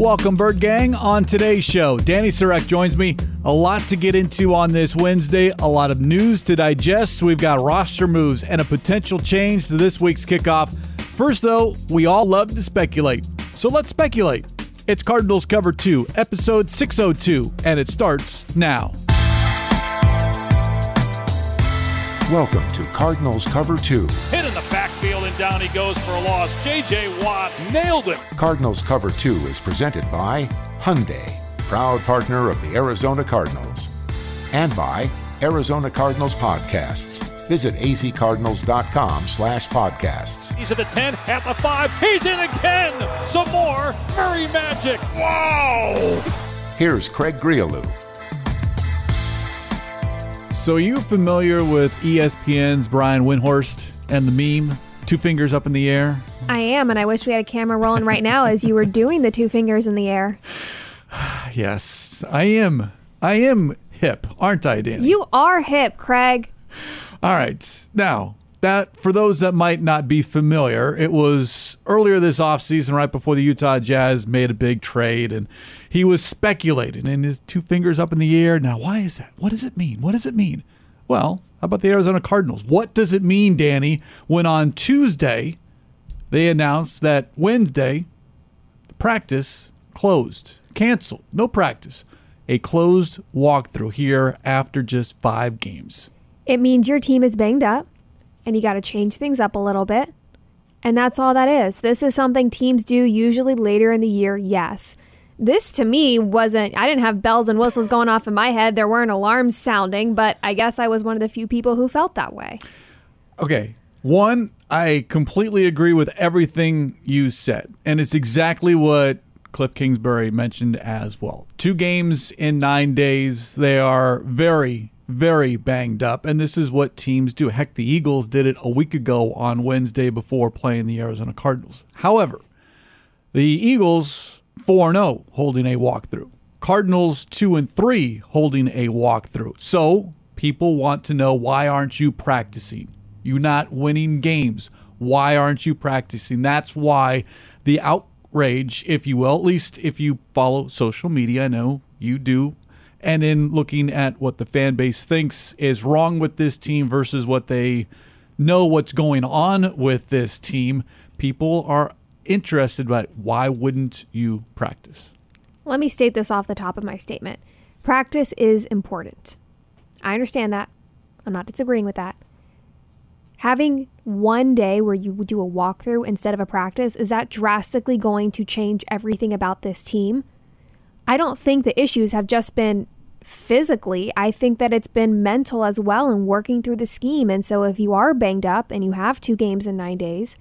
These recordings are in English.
Welcome, Bird Gang. On today's show, Dani Sureck joins me. A lot to get into on this Wednesday, a lot of news to digest. We've got roster moves and a potential change to this week's kickoff. First, though, we all love to speculate. So let's speculate. It's Cardinals Cover 2, episode 602, and it starts now. Welcome to Cardinals Cover 2. Hit in the backfield and down he goes for a loss. J.J. Watt nailed him. Cardinals Cover 2 is presented by Hyundai, proud partner of the Arizona Cardinals, and by Arizona Cardinals Podcasts. Visit azcardinals.com slash podcasts. He's at the 10, at the 5. He's in again. Some more Murray magic. Wow. Here's Craig Grialou. So, are you familiar with ESPN's Brian Windhorst and the meme, two fingers up in the air? I am, and I wish we had a camera rolling right now as you were doing the two fingers in the air. Yes, I am. I am hip, aren't I, Dani? You are hip, Craig. All right. Now, that for those that might not be familiar, it was earlier this offseason, right before the Utah Jazz made a big trade, and he was speculating and his two fingers up in the air. Now, why is that? What does it mean? What does it mean? Well, how about the Arizona Cardinals? What does it mean, Dani, when on Tuesday they announced that Wednesday the practice closed, canceled, no practice, a closed walkthrough here after just five games. It means your team is banged up and you got to change things up a little bit. And that's all that is. This is something teams do usually later in the year, yes. This to me wasn't, I didn't have bells and whistles going off in my head. There weren't alarms sounding, but I guess I was one of the few people who felt that way. Okay. One, I completely agree with everything you said. And it's exactly what Cliff Kingsbury mentioned as well. Two games in nine days. They are very, very banged up. And this is what teams do. Heck, the Eagles did it a week ago on Wednesday before playing the Arizona Cardinals. However, the Eagles 4 0 holding a walkthrough. Cardinals 2 and 3 holding a walkthrough. So people want to know why aren't you practicing? You not winning games. Why aren't you practicing? That's why the outrage, if you will, at least if you follow social media, I know you do. And in looking at what the fan base thinks is wrong with this team versus what they know what's going on with this team, people are interested but why wouldn't you practice? Let me state this off the top of my statement. Practice is important. I understand that. I'm not disagreeing with that. Having one day where you do a walkthrough instead of a practice, is that drastically going to change everything about this team? I don't think the issues have just been physically. I think that it's been mental as well and working through the scheme. And so if you are banged up and you have two games in nine days,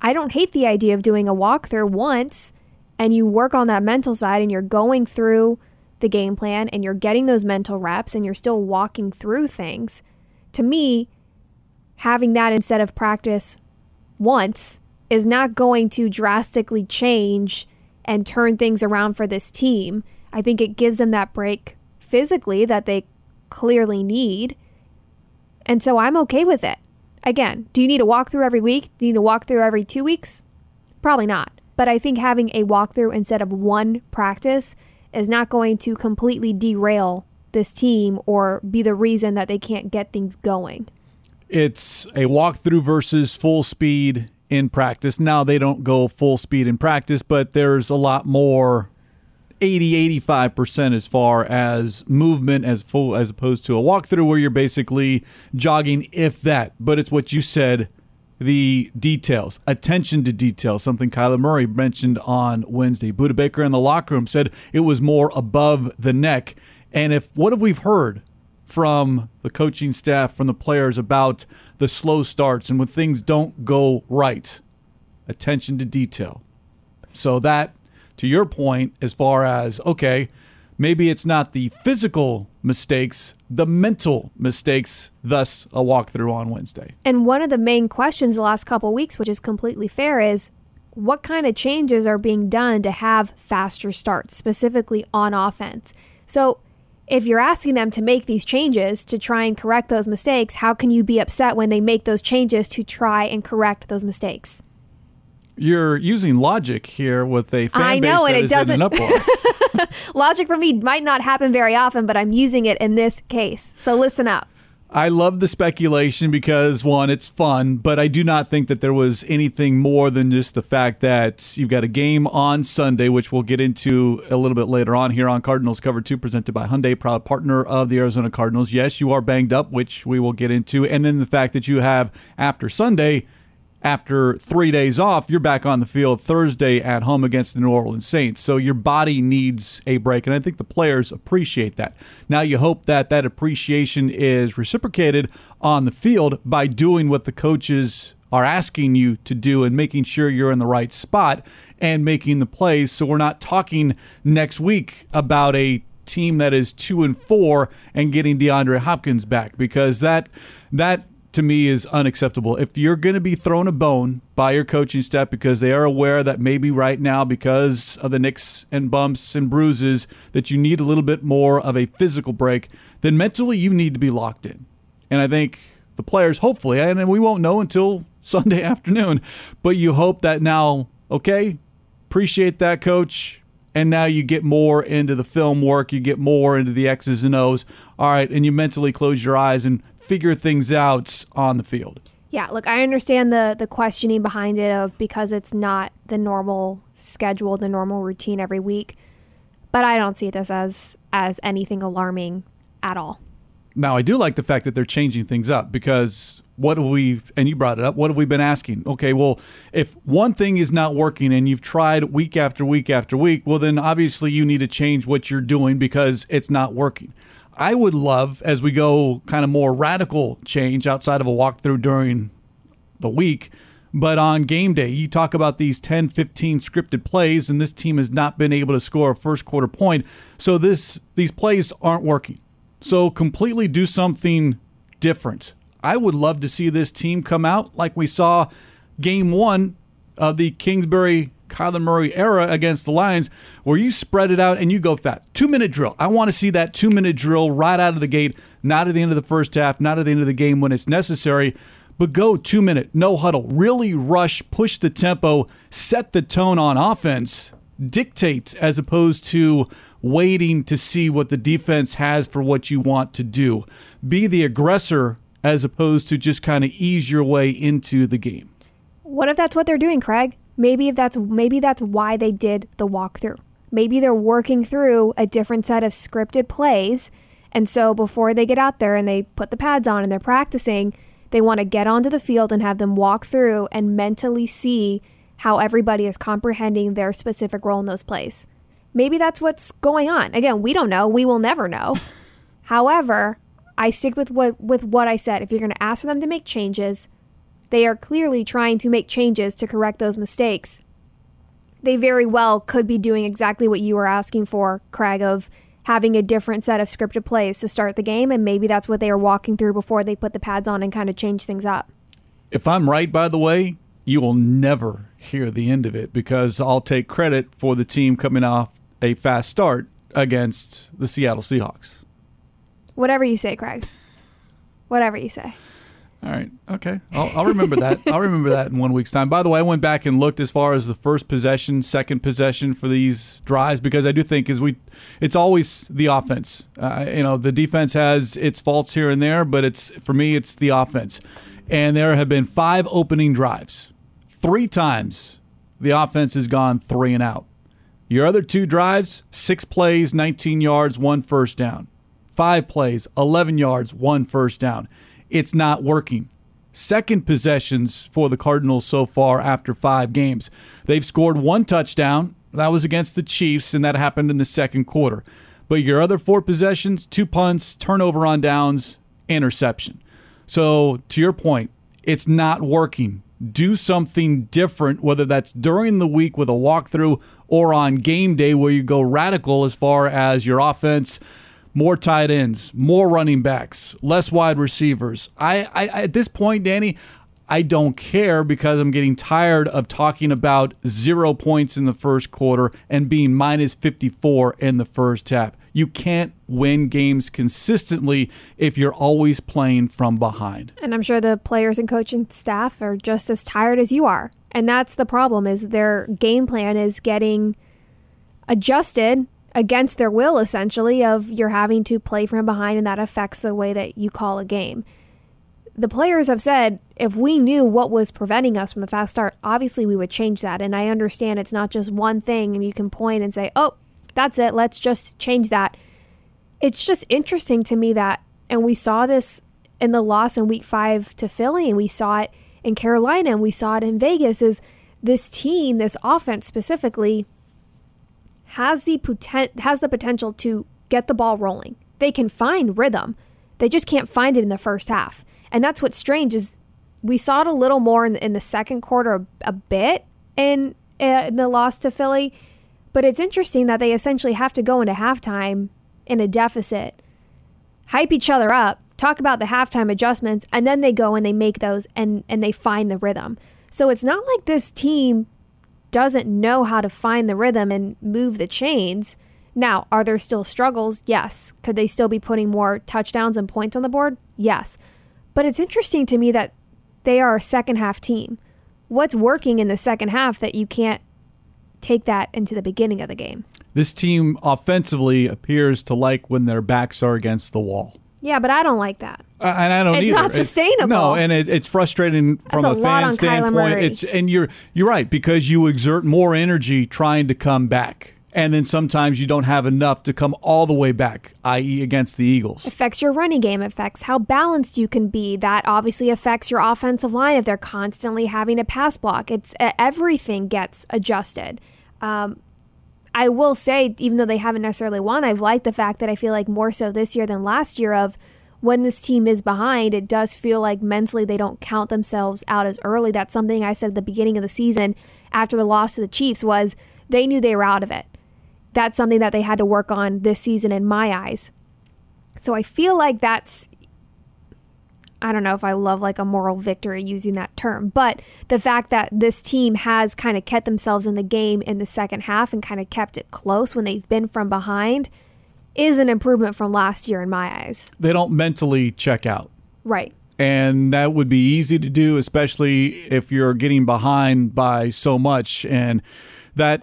I don't hate the idea of doing a walkthrough once and you work on that mental side and you're going through the game plan and you're getting those mental reps and you're still walking through things. To me, having that instead of practice once is not going to drastically change and turn things around for this team. I think it gives them that break physically that they clearly need. And so I'm okay with it. Again, do you need a walkthrough every week? Do you need a walkthrough every two weeks? Probably not. But I think having a walkthrough instead of one practice is not going to completely derail this team or be the reason that they can't get things going. It's a walkthrough versus full speed in practice. Now they don't go full speed in practice, but there's a lot more 80 85% as far as movement as full as opposed to a walkthrough where you're basically jogging if that. But it's what you said the details, attention to detail, something Kyler Murray mentioned on Wednesday. Budda Baker in the locker room said it was more above the neck. And if what have we heard from the coaching staff, from the players about the slow starts and when things don't go right? Attention to detail. So that, to your point, as far as okay, maybe it's not the physical mistakes, the mental mistakes, thus a walkthrough on Wednesday. And one of the main questions the last couple weeks, which is completely fair, is what kind of changes are being done to have faster starts, specifically on offense? So, if you're asking them to make these changes to try and correct those mistakes, how can you be upset when they make those changes to try and correct those mistakes? You're using logic here with a fan I base know, that and it an doesn't- uproar. Logic for me might not happen very often, but I'm using it in this case. So listen up. I love the speculation because one, it's fun, but I do not think that there was anything more than just the fact that you've got a game on Sunday, which we'll get into a little bit later on here on Cardinals Cover 2, presented by Hyundai, proud partner of the Arizona Cardinals. Yes, you are banged up, which we will get into, and then the fact that you have after Sunday after three days off, you're back on the field Thursday at home against the New Orleans Saints. So your body needs a break, and I think the players appreciate that. Now you hope that that appreciation is reciprocated on the field by doing what the coaches are asking you to do and making sure you're in the right spot and making the plays. So we're not talking next week about a team that is two and four and getting DeAndre Hopkins back because that that to me is unacceptable. If you're going to be thrown a bone by your coaching staff because they are aware that maybe right now, because of the nicks and bumps and bruises, that you need a little bit more of a physical break, then mentally you need to be locked in. And I think the players, hopefully, and we won't know until Sunday afternoon, but you hope that now, okay, appreciate that, coach. And now you get more into the film work, you get more into the X's and O's. All right, and you mentally close your eyes and figure things out on the field. Yeah, look, I understand the the questioning behind it of because it's not the normal schedule, the normal routine every week. But I don't see this as as anything alarming at all. Now, I do like the fact that they're changing things up because what we've we, and you brought it up, what have we been asking? Okay, well, if one thing is not working and you've tried week after week after week, well, then obviously you need to change what you're doing because it's not working. I would love, as we go kind of more radical change outside of a walkthrough during the week, but on game day, you talk about these 10, 15 scripted plays, and this team has not been able to score a first quarter point. So this these plays aren't working. So completely do something different. I would love to see this team come out like we saw game one of the Kingsbury Kyler Murray era against the Lions, where you spread it out and you go fast. Two minute drill. I want to see that two minute drill right out of the gate, not at the end of the first half, not at the end of the game when it's necessary, but go two minute, no huddle. Really rush, push the tempo, set the tone on offense, dictate as opposed to waiting to see what the defense has for what you want to do. Be the aggressor as opposed to just kind of ease your way into the game. What if that's what they're doing, Craig? Maybe if that's maybe that's why they did the walkthrough. Maybe they're working through a different set of scripted plays, and so before they get out there and they put the pads on and they're practicing, they want to get onto the field and have them walk through and mentally see how everybody is comprehending their specific role in those plays. Maybe that's what's going on. Again, we don't know. We will never know. However, I stick with what with what I said. If you're going to ask for them to make changes, they are clearly trying to make changes to correct those mistakes. They very well could be doing exactly what you were asking for, Craig, of having a different set of scripted plays to start the game, and maybe that's what they are walking through before they put the pads on and kind of change things up. If I'm right, by the way, you will never hear the end of it because I'll take credit for the team coming off a fast start against the Seattle Seahawks. Whatever you say, Craig. Whatever you say. All right. Okay. I'll, I'll remember that. I'll remember that in one week's time. By the way, I went back and looked as far as the first possession, second possession for these drives because I do think is we, it's always the offense. Uh, you know, the defense has its faults here and there, but it's for me, it's the offense. And there have been five opening drives. Three times the offense has gone three and out. Your other two drives, six plays, 19 yards, one first down. Five plays, 11 yards, one first down it's not working. Second possessions for the Cardinals so far after five games. They've scored one touchdown. That was against the Chiefs, and that happened in the second quarter. But your other four possessions, two punts, turnover on downs, interception. So, to your point, it's not working. Do something different, whether that's during the week with a walkthrough or on game day where you go radical as far as your offense more tight ends, more running backs, less wide receivers. I, I at this point, Dani, I don't care because I'm getting tired of talking about zero points in the first quarter and being minus 54 in the first half. You can't win games consistently if you're always playing from behind. And I'm sure the players and coaching staff are just as tired as you are. And that's the problem is their game plan is getting adjusted against their will essentially of you're having to play from behind and that affects the way that you call a game. The players have said if we knew what was preventing us from the fast start, obviously we would change that. And I understand it's not just one thing and you can point and say, "Oh, that's it. Let's just change that." It's just interesting to me that and we saw this in the loss in week 5 to Philly and we saw it in Carolina and we saw it in Vegas is this team, this offense specifically has the poten- has the potential to get the ball rolling. They can find rhythm. They just can't find it in the first half. And that's what's strange is we saw it a little more in the, in the second quarter a, a bit in, uh, in the loss to Philly, but it's interesting that they essentially have to go into halftime in a deficit, hype each other up, talk about the halftime adjustments, and then they go and they make those and and they find the rhythm. So it's not like this team doesn't know how to find the rhythm and move the chains. Now, are there still struggles? Yes. Could they still be putting more touchdowns and points on the board? Yes. But it's interesting to me that they are a second half team. What's working in the second half that you can't take that into the beginning of the game? This team offensively appears to like when their backs are against the wall. Yeah, but I don't like that. Uh, and I don't either. It's either. not It- sustainable. no, and it, it's frustrating from a a, lot fan standpoint. It's and you're you're right because you exert more energy trying to come back, and then sometimes you don't have enough to come all the way back, i.e., against the Eagles. affects your running game, affects how balanced you can be. That obviously affects your offensive line if they're constantly having a pass block. It's everything gets adjusted. Um, I will say, even though they haven't necessarily won, I've liked the fact that I feel like more so this year than last year of when this team is behind, it does feel like mentally they don't count themselves out as early. That's something I said at the beginning of the season after the loss to the Chiefs was they knew they were out of it. That's something that they had to work on this season in my eyes. So I feel like that's I don't know if I love like a moral victory using that term, but the fact that this team has kind of kept themselves in the game in the second half and kind of kept it close when they've been from behind is an improvement from last year in my eyes. They don't mentally check out. Right. and that would be easy to do, especially if you're getting behind by so much, and that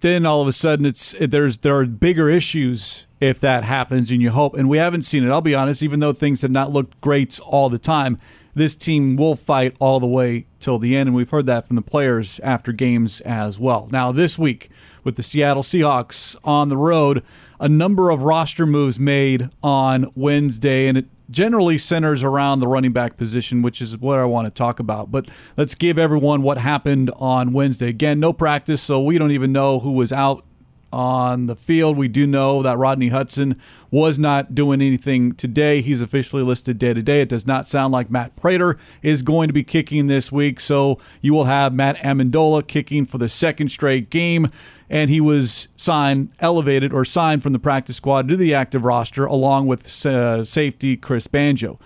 then all of a sudden it's there's there are bigger issues if that happens, and you hope, and we haven't seen it. I'll be honest, even though things have not looked great all the time, this team will fight all the way till the end, and we've heard that from the players after games as well. Now this week with the Seattle Seahawks on the road, a number of roster moves made on Wednesday, and it generally centers around the running back position, which is what I want to talk about. But let's give everyone what happened on Wednesday. Again, no practice, so we don't even know who was out on the field. We do know that Rodney Hudson was not doing anything today. He's officially listed day to day. It does not sound like Matt Prater is going to be kicking this week. So you will have Matt Ammendola kicking for the second straight game. And he was signed, elevated, or signed from the practice squad to the active roster along with uh, safety Chris Banjo.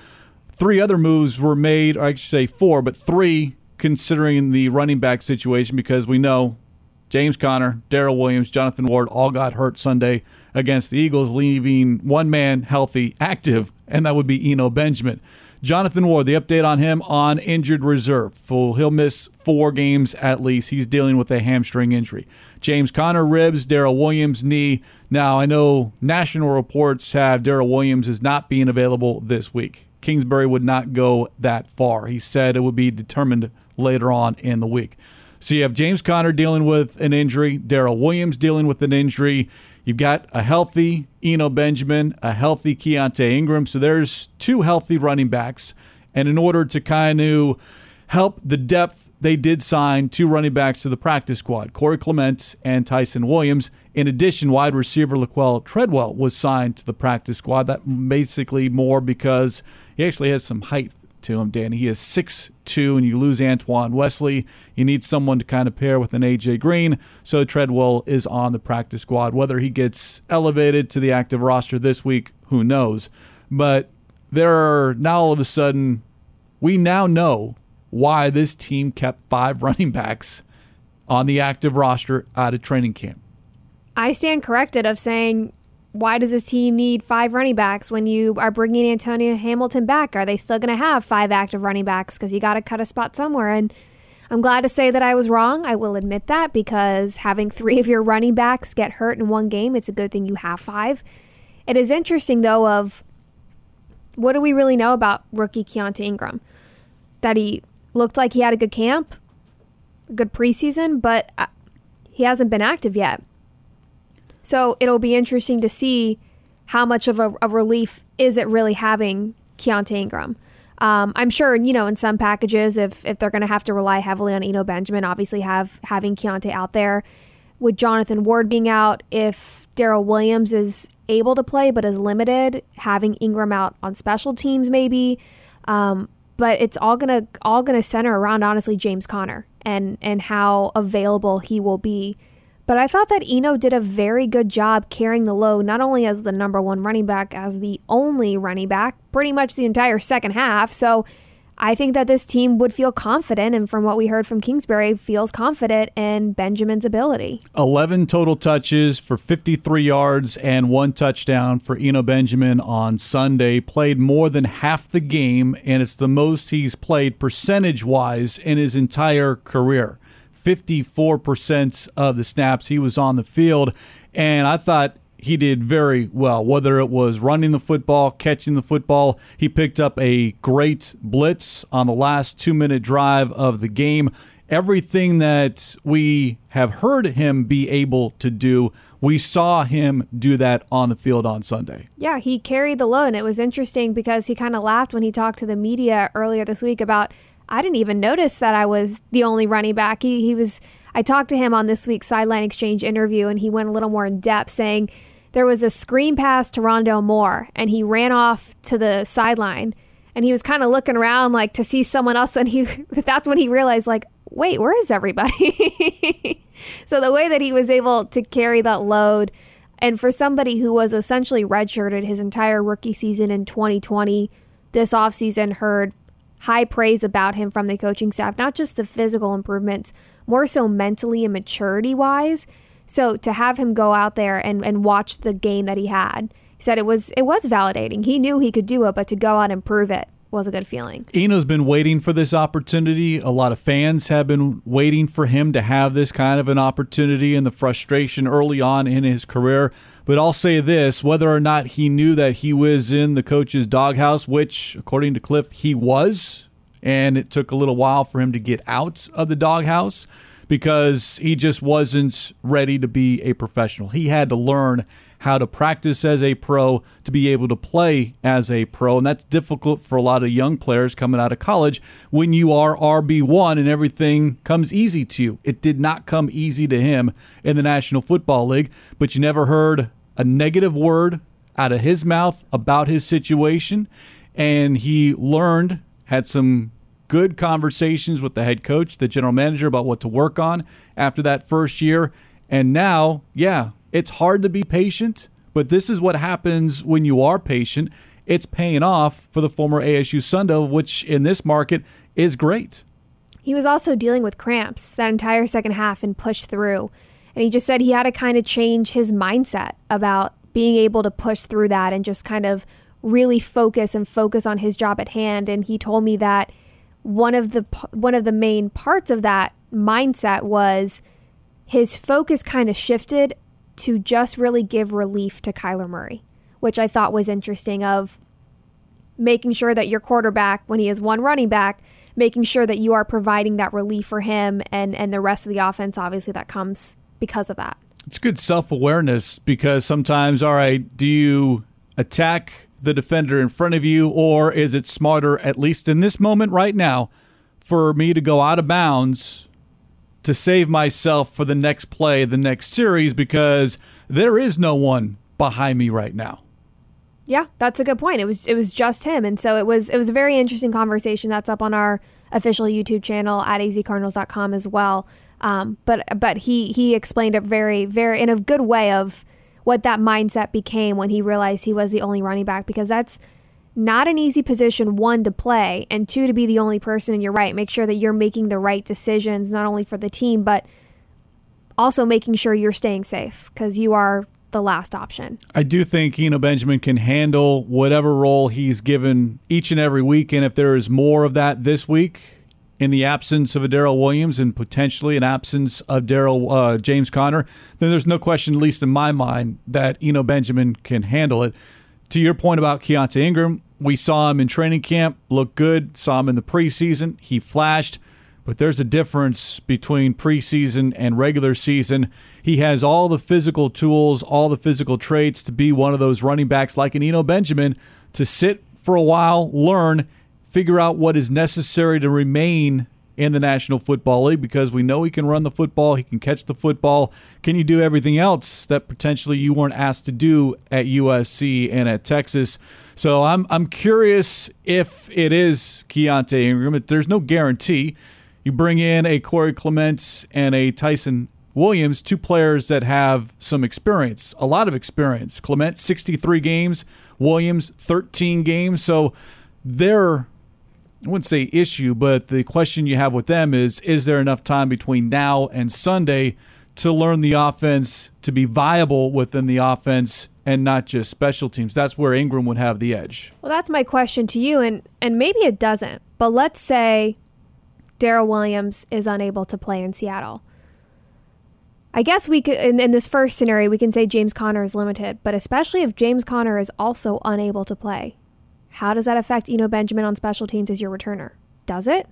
Three other moves were made, or I should say four, but three considering the running back situation because we know James Conner, Darrel Williams, Jonathan Ward all got hurt Sunday against the Eagles, leaving one man healthy, active, and that would be Eno Benjamin. Jonathan Ward, the update on him on injured reserve. He'll miss four games at least. He's dealing with a hamstring injury. James Conner ribs, Darrel Williams knee. Now I know national reports have Darrel Williams is not being available this week. Kingsbury would not go that far. He said it would be determined later on in the week. So you have James Conner dealing with an injury, Darrel Williams dealing with an injury. You've got a healthy Eno Benjamin, a healthy Keaontay Ingram. So there's two healthy running backs. And in order to kind of help the depth, they did sign two running backs to the practice squad, Corey Clement and Ty'Son Williams. In addition, wide receiver Laquon Treadwell was signed to the practice squad. That basically more because he actually has some height to him, Dani. He is 6'2", and you lose Antoine Wesley. You need someone to kind of pair with an A.J. Green, so Treadwell is on the practice squad. Whether he gets elevated to the active roster this week, who knows? But there are now all of a sudden, we now know why this team kept five running backs on the active roster out of training camp. I stand corrected of saying, why does this team need five running backs when you are bringing Antonio Hamilton back? Are they still going to have five active running backs? Because you got to cut a spot somewhere. And I'm glad to say that I was wrong. I will admit that because having three of your running backs get hurt in one game, it's a good thing you have five. It is interesting, though, of what do we really know about rookie Keaontay Ingram? That he looked like he had a good camp, good preseason, but uh, he hasn't been active yet. So it'll be interesting to see how much of a, a relief is it really having Keaontay Ingram. Um, I'm sure you know in some packages if if they're going to have to rely heavily on Eno Benjamin, obviously have having Keaontay out there with Jonathan Ward being out. If Darrel Williams is able to play but is limited, having Ingram out on special teams maybe. Um, but it's all gonna all gonna center around honestly James Conner and and how available he will be but I thought that Eno did a very good job carrying the load, not only as the number one running back, as the only running back, pretty much the entire second half. So I think that this team would feel confident, and from what we heard from Kingsbury, feels confident in Benjamin's ability. 11 total touches for 53 yards and one touchdown for Eno Benjamin on Sunday. Played more than half the game, and it's the most he's played percentage wise in his entire career. 54% of the snaps he was on the field. And I thought he did very well, whether it was running the football, catching the football. He picked up a great blitz on the last two minute drive of the game. Everything that we have heard him be able to do, we saw him do that on the field on Sunday. Yeah, he carried the load. And it was interesting because he kind of laughed when he talked to the media earlier this week about I didn't even notice that I was the only running back. He, he was. I talked to him on this week's Sideline Exchange interview, and he went a little more in depth, saying there was a screen pass to Rondale Moore, and he ran off to the sideline, and he was kind of looking around like to see someone else, and he that's when he realized like, wait, where is everybody? so the way that he was able to carry that load. And for somebody who was essentially redshirted his entire rookie season in 2020, this offseason heard high praise about him from the coaching staff, not just the physical improvements, more so mentally and maturity wise. So to have him go out there and, and watch the game that he had, he said it was it was validating. He knew he could do it, but to go out and prove it was a good feeling. Eno's been waiting for this opportunity. A lot of fans have been waiting for him to have this kind of an opportunity and the frustration early on in his career. But I'll say this whether or not he knew that he was in the coach's doghouse, which, according to Cliff, he was, and it took a little while for him to get out of the doghouse because he just wasn't ready to be a professional. He had to learn how to practice as a pro to be able to play as a pro. And that's difficult for a lot of young players coming out of college when you are RB1 and everything comes easy to you. It did not come easy to him in the National Football League, but you never heard a negative word out of his mouth about his situation. And he learned, had some good conversations with the head coach, the general manager about what to work on after that first year. And now, yeah, it's hard to be patient, but this is what happens when you are patient. It's paying off for the former ASU Sun Devil, which in this market is great. He was also dealing with cramps that entire second half and pushed through. And he just said he had to kind of change his mindset about being able to push through that and just kind of really focus and focus on his job at hand. And he told me that one of the one of the main parts of that mindset was his focus kind of shifted to just really give relief to Kyler Murray, which I thought was interesting of making sure that your quarterback, when he is one running back, making sure that you are providing that relief for him and, and the rest of the offense, obviously, that comes because of that. It's good self awareness because sometimes, all right, do you attack the defender in front of you, or is it smarter, at least in this moment right now, for me to go out of bounds to save myself for the next play, the next series, because there is no one behind me right now. Yeah, that's a good point. It was it was just him, and so it was it was a very interesting conversation. That's up on our official YouTube channel at azcardinals.com as well. Um, but but he he explained it very very in a good way of what that mindset became when he realized he was the only running back because that's not an easy position, one, to play, and two, to be the only person in your right. Make sure that you're making the right decisions, not only for the team, but also making sure you're staying safe because you are the last option. I do think Eno Benjamin can handle whatever role he's given each and every week. And if there is more of that this week, in the absence of a Darrel Williams and potentially an absence of Darrel uh, James Conner, then there's no question, at least in my mind, that Eno Benjamin can handle it. To your point about Keaontay Ingram, we saw him in training camp, look good. Saw him in the preseason, he flashed. But there's a difference between preseason and regular season. He has all the physical tools, all the physical traits to be one of those running backs like an Eno Benjamin to sit for a while, learn, figure out what is necessary to remain in the National Football League because we know he can run the football, he can catch the football. Can you do everything else that potentially you weren't asked to do at USC and at Texas? So I'm I'm curious if it is Keaontay Ingram. There's no guarantee. You bring in a Corey Clements and a Ty'Son Williams, two players that have some experience, a lot of experience. Clements 63 games, Williams 13 games. So they're I wouldn't say issue, but the question you have with them is is there enough time between now and Sunday to learn the offense, to be viable within the offense and not just special teams? That's where Ingram would have the edge. Well, that's my question to you and and maybe it doesn't. But let's say Darrel Williams is unable to play in Seattle. I guess we could, in, in, this first scenario, we can say James Conner is limited, but especially if James Conner is also unable to play. How does that affect Eno Benjamin on special teams as your returner? Does it?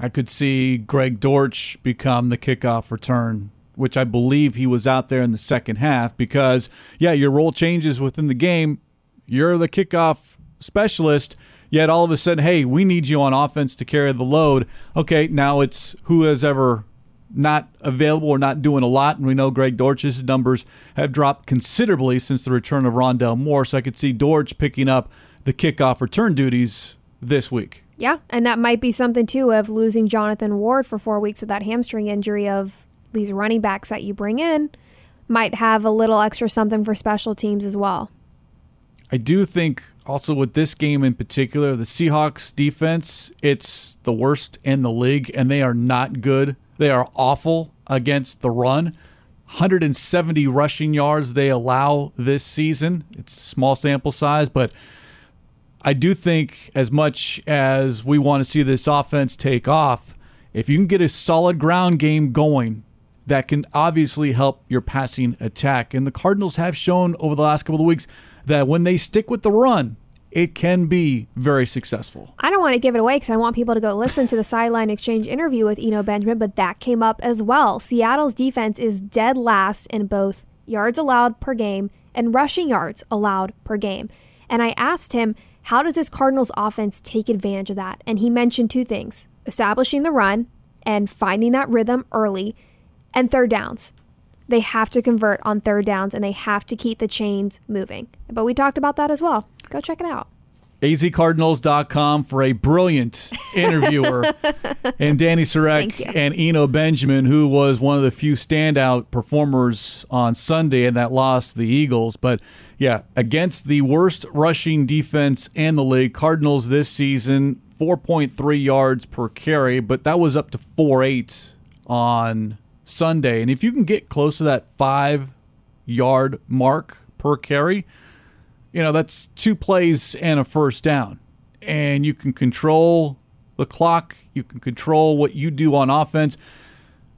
I could see Greg Dortch become the kickoff return, which I believe he was out there in the second half because, yeah, your role changes within the game. You're the kickoff specialist, yet all of a sudden, hey, we need you on offense to carry the load. Okay, now it's who has ever not available or not doing a lot. And we know Greg Dortch's numbers have dropped considerably since the return of Rondale Moore. So I could see Dortch picking up the kickoff return duties this week. Yeah, and that might be something too of losing Jonathan Ward for four weeks with that hamstring injury of these running backs that you bring in might have a little extra something for special teams as well. I do think also with this game in particular, the Seahawks defense, it's the worst in the league and they are not good. They are awful against the run. 170 rushing yards they allow this season. It's small sample size, but I do think, as much as we want to see this offense take off, if you can get a solid ground game going, that can obviously help your passing attack. And the Cardinals have shown over the last couple of weeks that when they stick with the run, it can be very successful. I don't want to give it away because I want people to go listen to the sideline exchange interview with Eno Benjamin, but that came up as well. Seattle's defense is dead last in both yards allowed per game and rushing yards allowed per game. And I asked him, how does this Cardinals offense take advantage of that? And he mentioned two things establishing the run and finding that rhythm early, and third downs. They have to convert on third downs and they have to keep the chains moving. But we talked about that as well. Go check it out azcardinals.com for a brilliant interviewer and Dani Sureck and Eno Benjamin, who was one of the few standout performers on Sunday and that lost the Eagles. But yeah, against the worst rushing defense in the league, Cardinals this season, 4.3 yards per carry, but that was up to 4.8 on Sunday. And if you can get close to that five yard mark per carry, you know, that's two plays and a first down. And you can control the clock, you can control what you do on offense,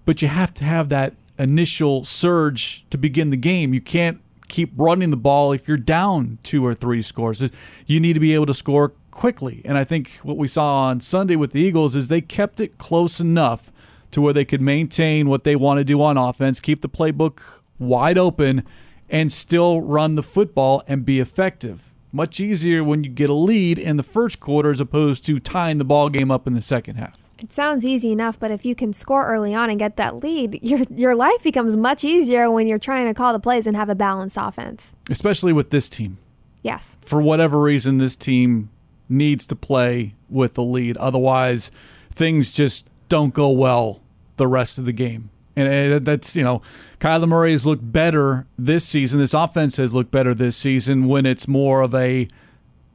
but you have to have that initial surge to begin the game. You can't keep running the ball if you're down two or three scores. You need to be able to score quickly. And I think what we saw on Sunday with the Eagles is they kept it close enough to where they could maintain what they want to do on offense, keep the playbook wide open and still run the football and be effective. Much easier when you get a lead in the first quarter as opposed to tying the ball game up in the second half. It sounds easy enough, but if you can score early on and get that lead, your your life becomes much easier when you're trying to call the plays and have a balanced offense. Especially with this team. Yes. For whatever reason this team needs to play with the lead. Otherwise, things just don't go well the rest of the game. And uh, that's, you know, Kyler Murray has looked better this season. This offense has looked better this season when it's more of a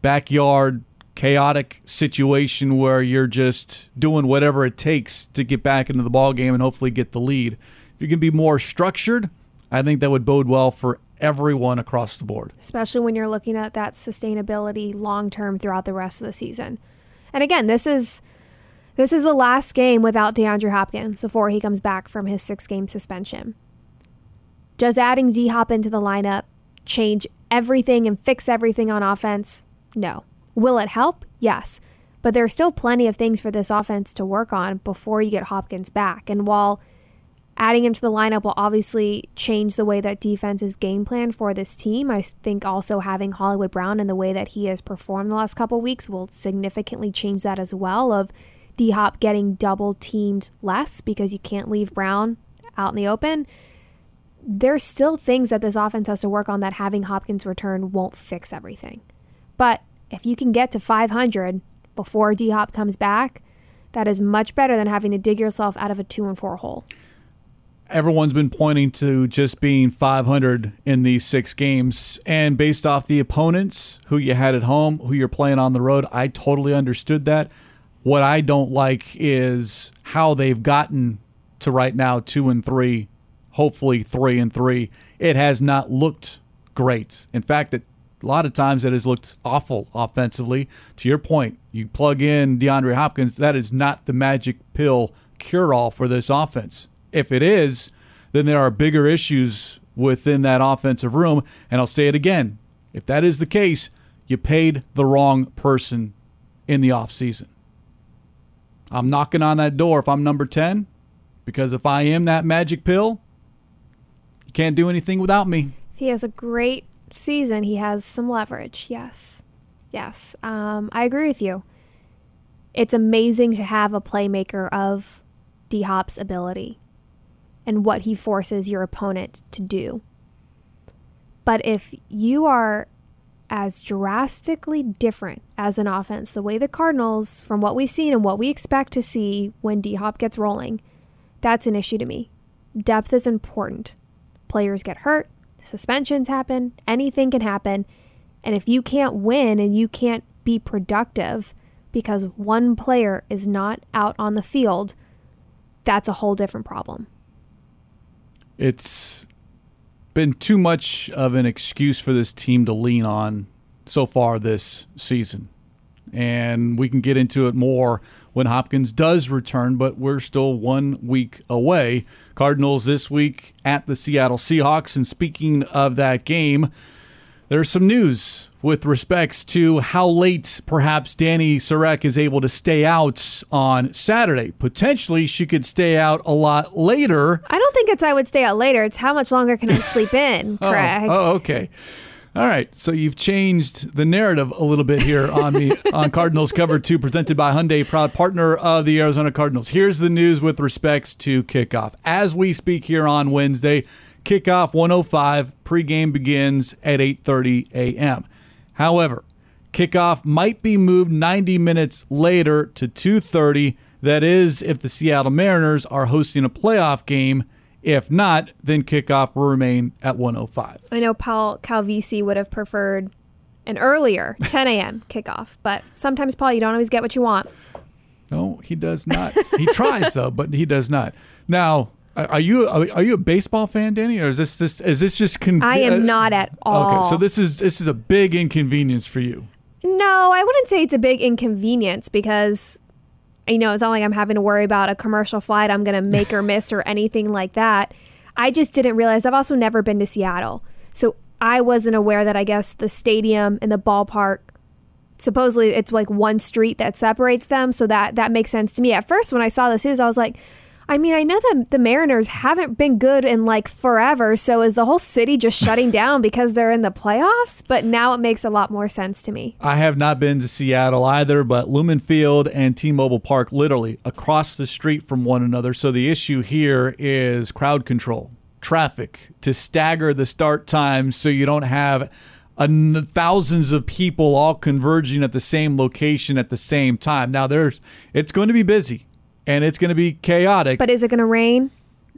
backyard chaotic situation where you're just doing whatever it takes to get back into the ball game and hopefully get the lead. If you can be more structured, I think that would bode well for everyone across the board. Especially when you're looking at that sustainability long term throughout the rest of the season. And again, this is this is the last game without DeAndre Hopkins before he comes back from his six game suspension. Does adding D Hop into the lineup change everything and fix everything on offense? No. Will it help? Yes. But there are still plenty of things for this offense to work on before you get Hopkins back. And while adding him to the lineup will obviously change the way that defense is game plan for this team, I think also having Hollywood Brown and the way that he has performed the last couple weeks will significantly change that as well of D Hop getting double teamed less because you can't leave Brown out in the open there's still things that this offense has to work on that having Hopkins return won't fix everything. But if you can get to 500 before D Hop comes back, that is much better than having to dig yourself out of a two and four hole. Everyone's been pointing to just being 500 in these six games. And based off the opponents, who you had at home, who you're playing on the road, I totally understood that. What I don't like is how they've gotten to right now two and three hopefully three and three. It has not looked great. In fact, it, a lot of times it has looked awful offensively. To your point, you plug in DeAndre Hopkins, that is not the magic pill cure all for this offense. If it is, then there are bigger issues within that offensive room. And I'll say it again if that is the case, you paid the wrong person in the offseason. I'm knocking on that door if I'm number 10, because if I am that magic pill, you can't do anything without me. If he has a great season, he has some leverage. Yes. Yes. Um, I agree with you. It's amazing to have a playmaker of D Hop's ability and what he forces your opponent to do. But if you are as drastically different as an offense, the way the Cardinals, from what we've seen and what we expect to see when D Hop gets rolling, that's an issue to me. Depth is important. Players get hurt, suspensions happen, anything can happen. And if you can't win and you can't be productive because one player is not out on the field, that's a whole different problem. It's been too much of an excuse for this team to lean on so far this season. And we can get into it more when Hopkins does return, but we're still one week away. Cardinals this week at the Seattle Seahawks. And speaking of that game, there's some news with respects to how late perhaps Dani Sureck is able to stay out on Saturday. Potentially, she could stay out a lot later. I don't think it's I would stay out later. It's how much longer can I sleep in, oh, Craig. Oh, oh okay. All right, so you've changed the narrative a little bit here on the on Cardinals Cover Two, presented by Hyundai, proud partner of the Arizona Cardinals. Here's the news with respects to kickoff. As we speak here on Wednesday, kickoff 105 pregame begins at 8:30 a.m. However, kickoff might be moved 90 minutes later to 2:30. That is, if the Seattle Mariners are hosting a playoff game if not, then kickoff will remain at 105. I know Paul Calvisi would have preferred an earlier 10 a.m. kickoff, but sometimes, Paul, you don't always get what you want. No, he does not. he tries though, but he does not. Now, are you are you a baseball fan, Dani, or is this just is this just? Conv- I am uh, not at all. Okay, so this is this is a big inconvenience for you. No, I wouldn't say it's a big inconvenience because you know, it's not like I'm having to worry about a commercial flight I'm going to make or miss or anything like that. I just didn't realize I've also never been to Seattle. So I wasn't aware that I guess the stadium and the ballpark supposedly it's like one street that separates them, so that that makes sense to me. At first when I saw this news, I was like, I mean, I know that the Mariners haven't been good in like forever. So is the whole city just shutting down because they're in the playoffs? But now it makes a lot more sense to me. I have not been to Seattle either, but Lumen Field and T Mobile Park literally across the street from one another. So the issue here is crowd control, traffic to stagger the start times so you don't have. thousands of people all converging at the same location at the same time. Now there's it's going to be busy and it's going to be chaotic. But is it going to rain?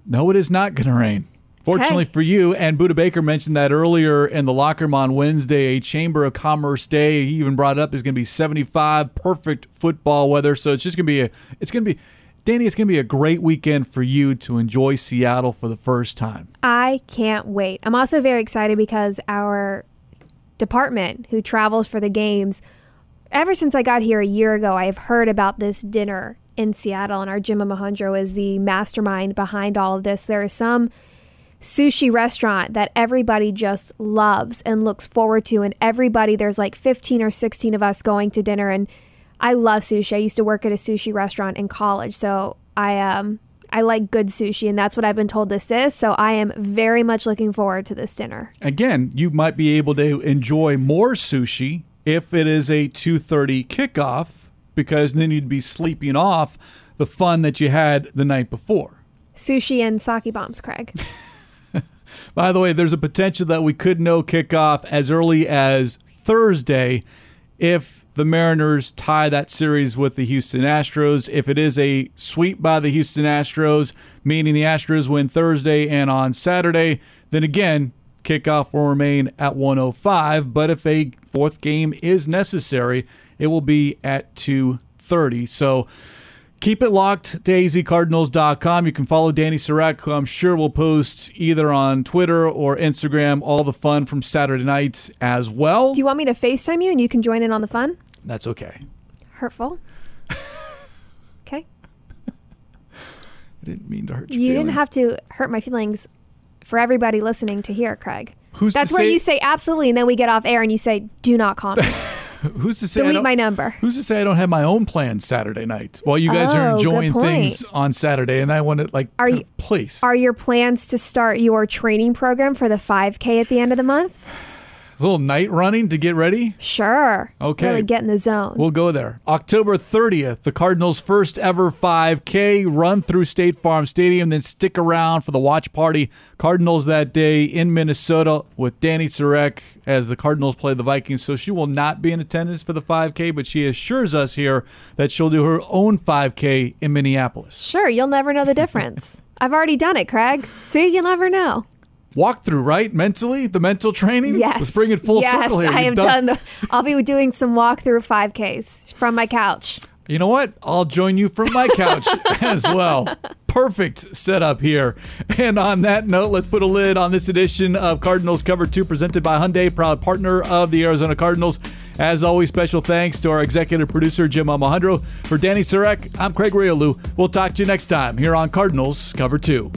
No, it is not going to rain. Fortunately Okay. for you, and Budda Baker mentioned that earlier in the locker room on Wednesday, a Chamber of Commerce day. He even brought it up is going to be 75, perfect football weather. So it's just going to be a, it's going to be, Dani, it's going to be a great weekend for you to enjoy Seattle for the first time. I can't wait. I'm also very excited because our department who travels for the games, ever since I got here a year ago, I have heard about this dinner in Seattle, and our Jim Mahundro is the mastermind behind all of this. There is some sushi restaurant that everybody just loves and looks forward to, and everybody, there's like 15 or 16 of us going to dinner, and I love sushi. I used to work at a sushi restaurant in college, so I um I like good sushi, and that's what I've been told this is. So I am very much looking forward to this dinner. Again, you might be able to enjoy more sushi if it is a 2:30 kickoff because then you'd be sleeping off the fun that you had the night before. Sushi and sake bombs, Craig. By the way, there's a potential that we could know kickoff as early as Thursday if the Mariners tie that series with the Houston Astros. If it is a sweep by the Houston Astros, meaning the Astros win Thursday and on Saturday, then again, kickoff will remain at 105. But if a fourth game is necessary, it will be at 230. So Keep it locked to azcardinals.com. You can follow Dani Sureck, who I'm sure will post either on Twitter or Instagram all the fun from Saturday night as well. Do you want me to FaceTime you and you can join in on the fun? That's okay. Hurtful. Okay. I didn't mean to hurt you. You didn't have to hurt my feelings for everybody listening to hear, Craig. Who's That's where say- you say absolutely, and then we get off air and you say, do not call me. Who's to say I Delete don't- my number. Who's to say I don't have my own plans Saturday night while you guys are Oh, good enjoying things on Saturday, and I want to like Are you- place Are your plans to start your training program for the 5K at the end of the month? A little night running to get ready. Sure. Okay. Really get in the zone. We'll go there. October 30th, the Cardinals' first ever 5K run through State Farm Stadium. Then stick around for the watch party. Cardinals that day in Minnesota with Dani Sureck as the Cardinals play the Vikings. So she will not be in attendance for the 5K, but she assures us here that she'll do her own 5K in Minneapolis. sure, you'll never know the difference. I've already done it, Craig. See, you'll never know. Walkthrough, right? Mentally, the mental training. Yes. Let's bring it full yes, circle here. I You've have done. the. I'll be doing some walkthrough 5Ks from my couch. You know what? I'll join you from my couch as well. Perfect setup here. And on that note, let's put a lid on this edition of Cardinals Cover 2 presented by Hyundai, proud partner of the Arizona Cardinals. As always, special thanks to our executive producer, Jim Almohandro. For Dani Sureck, I'm Craig Grialou. We'll talk to you next time here on Cardinals Cover 2.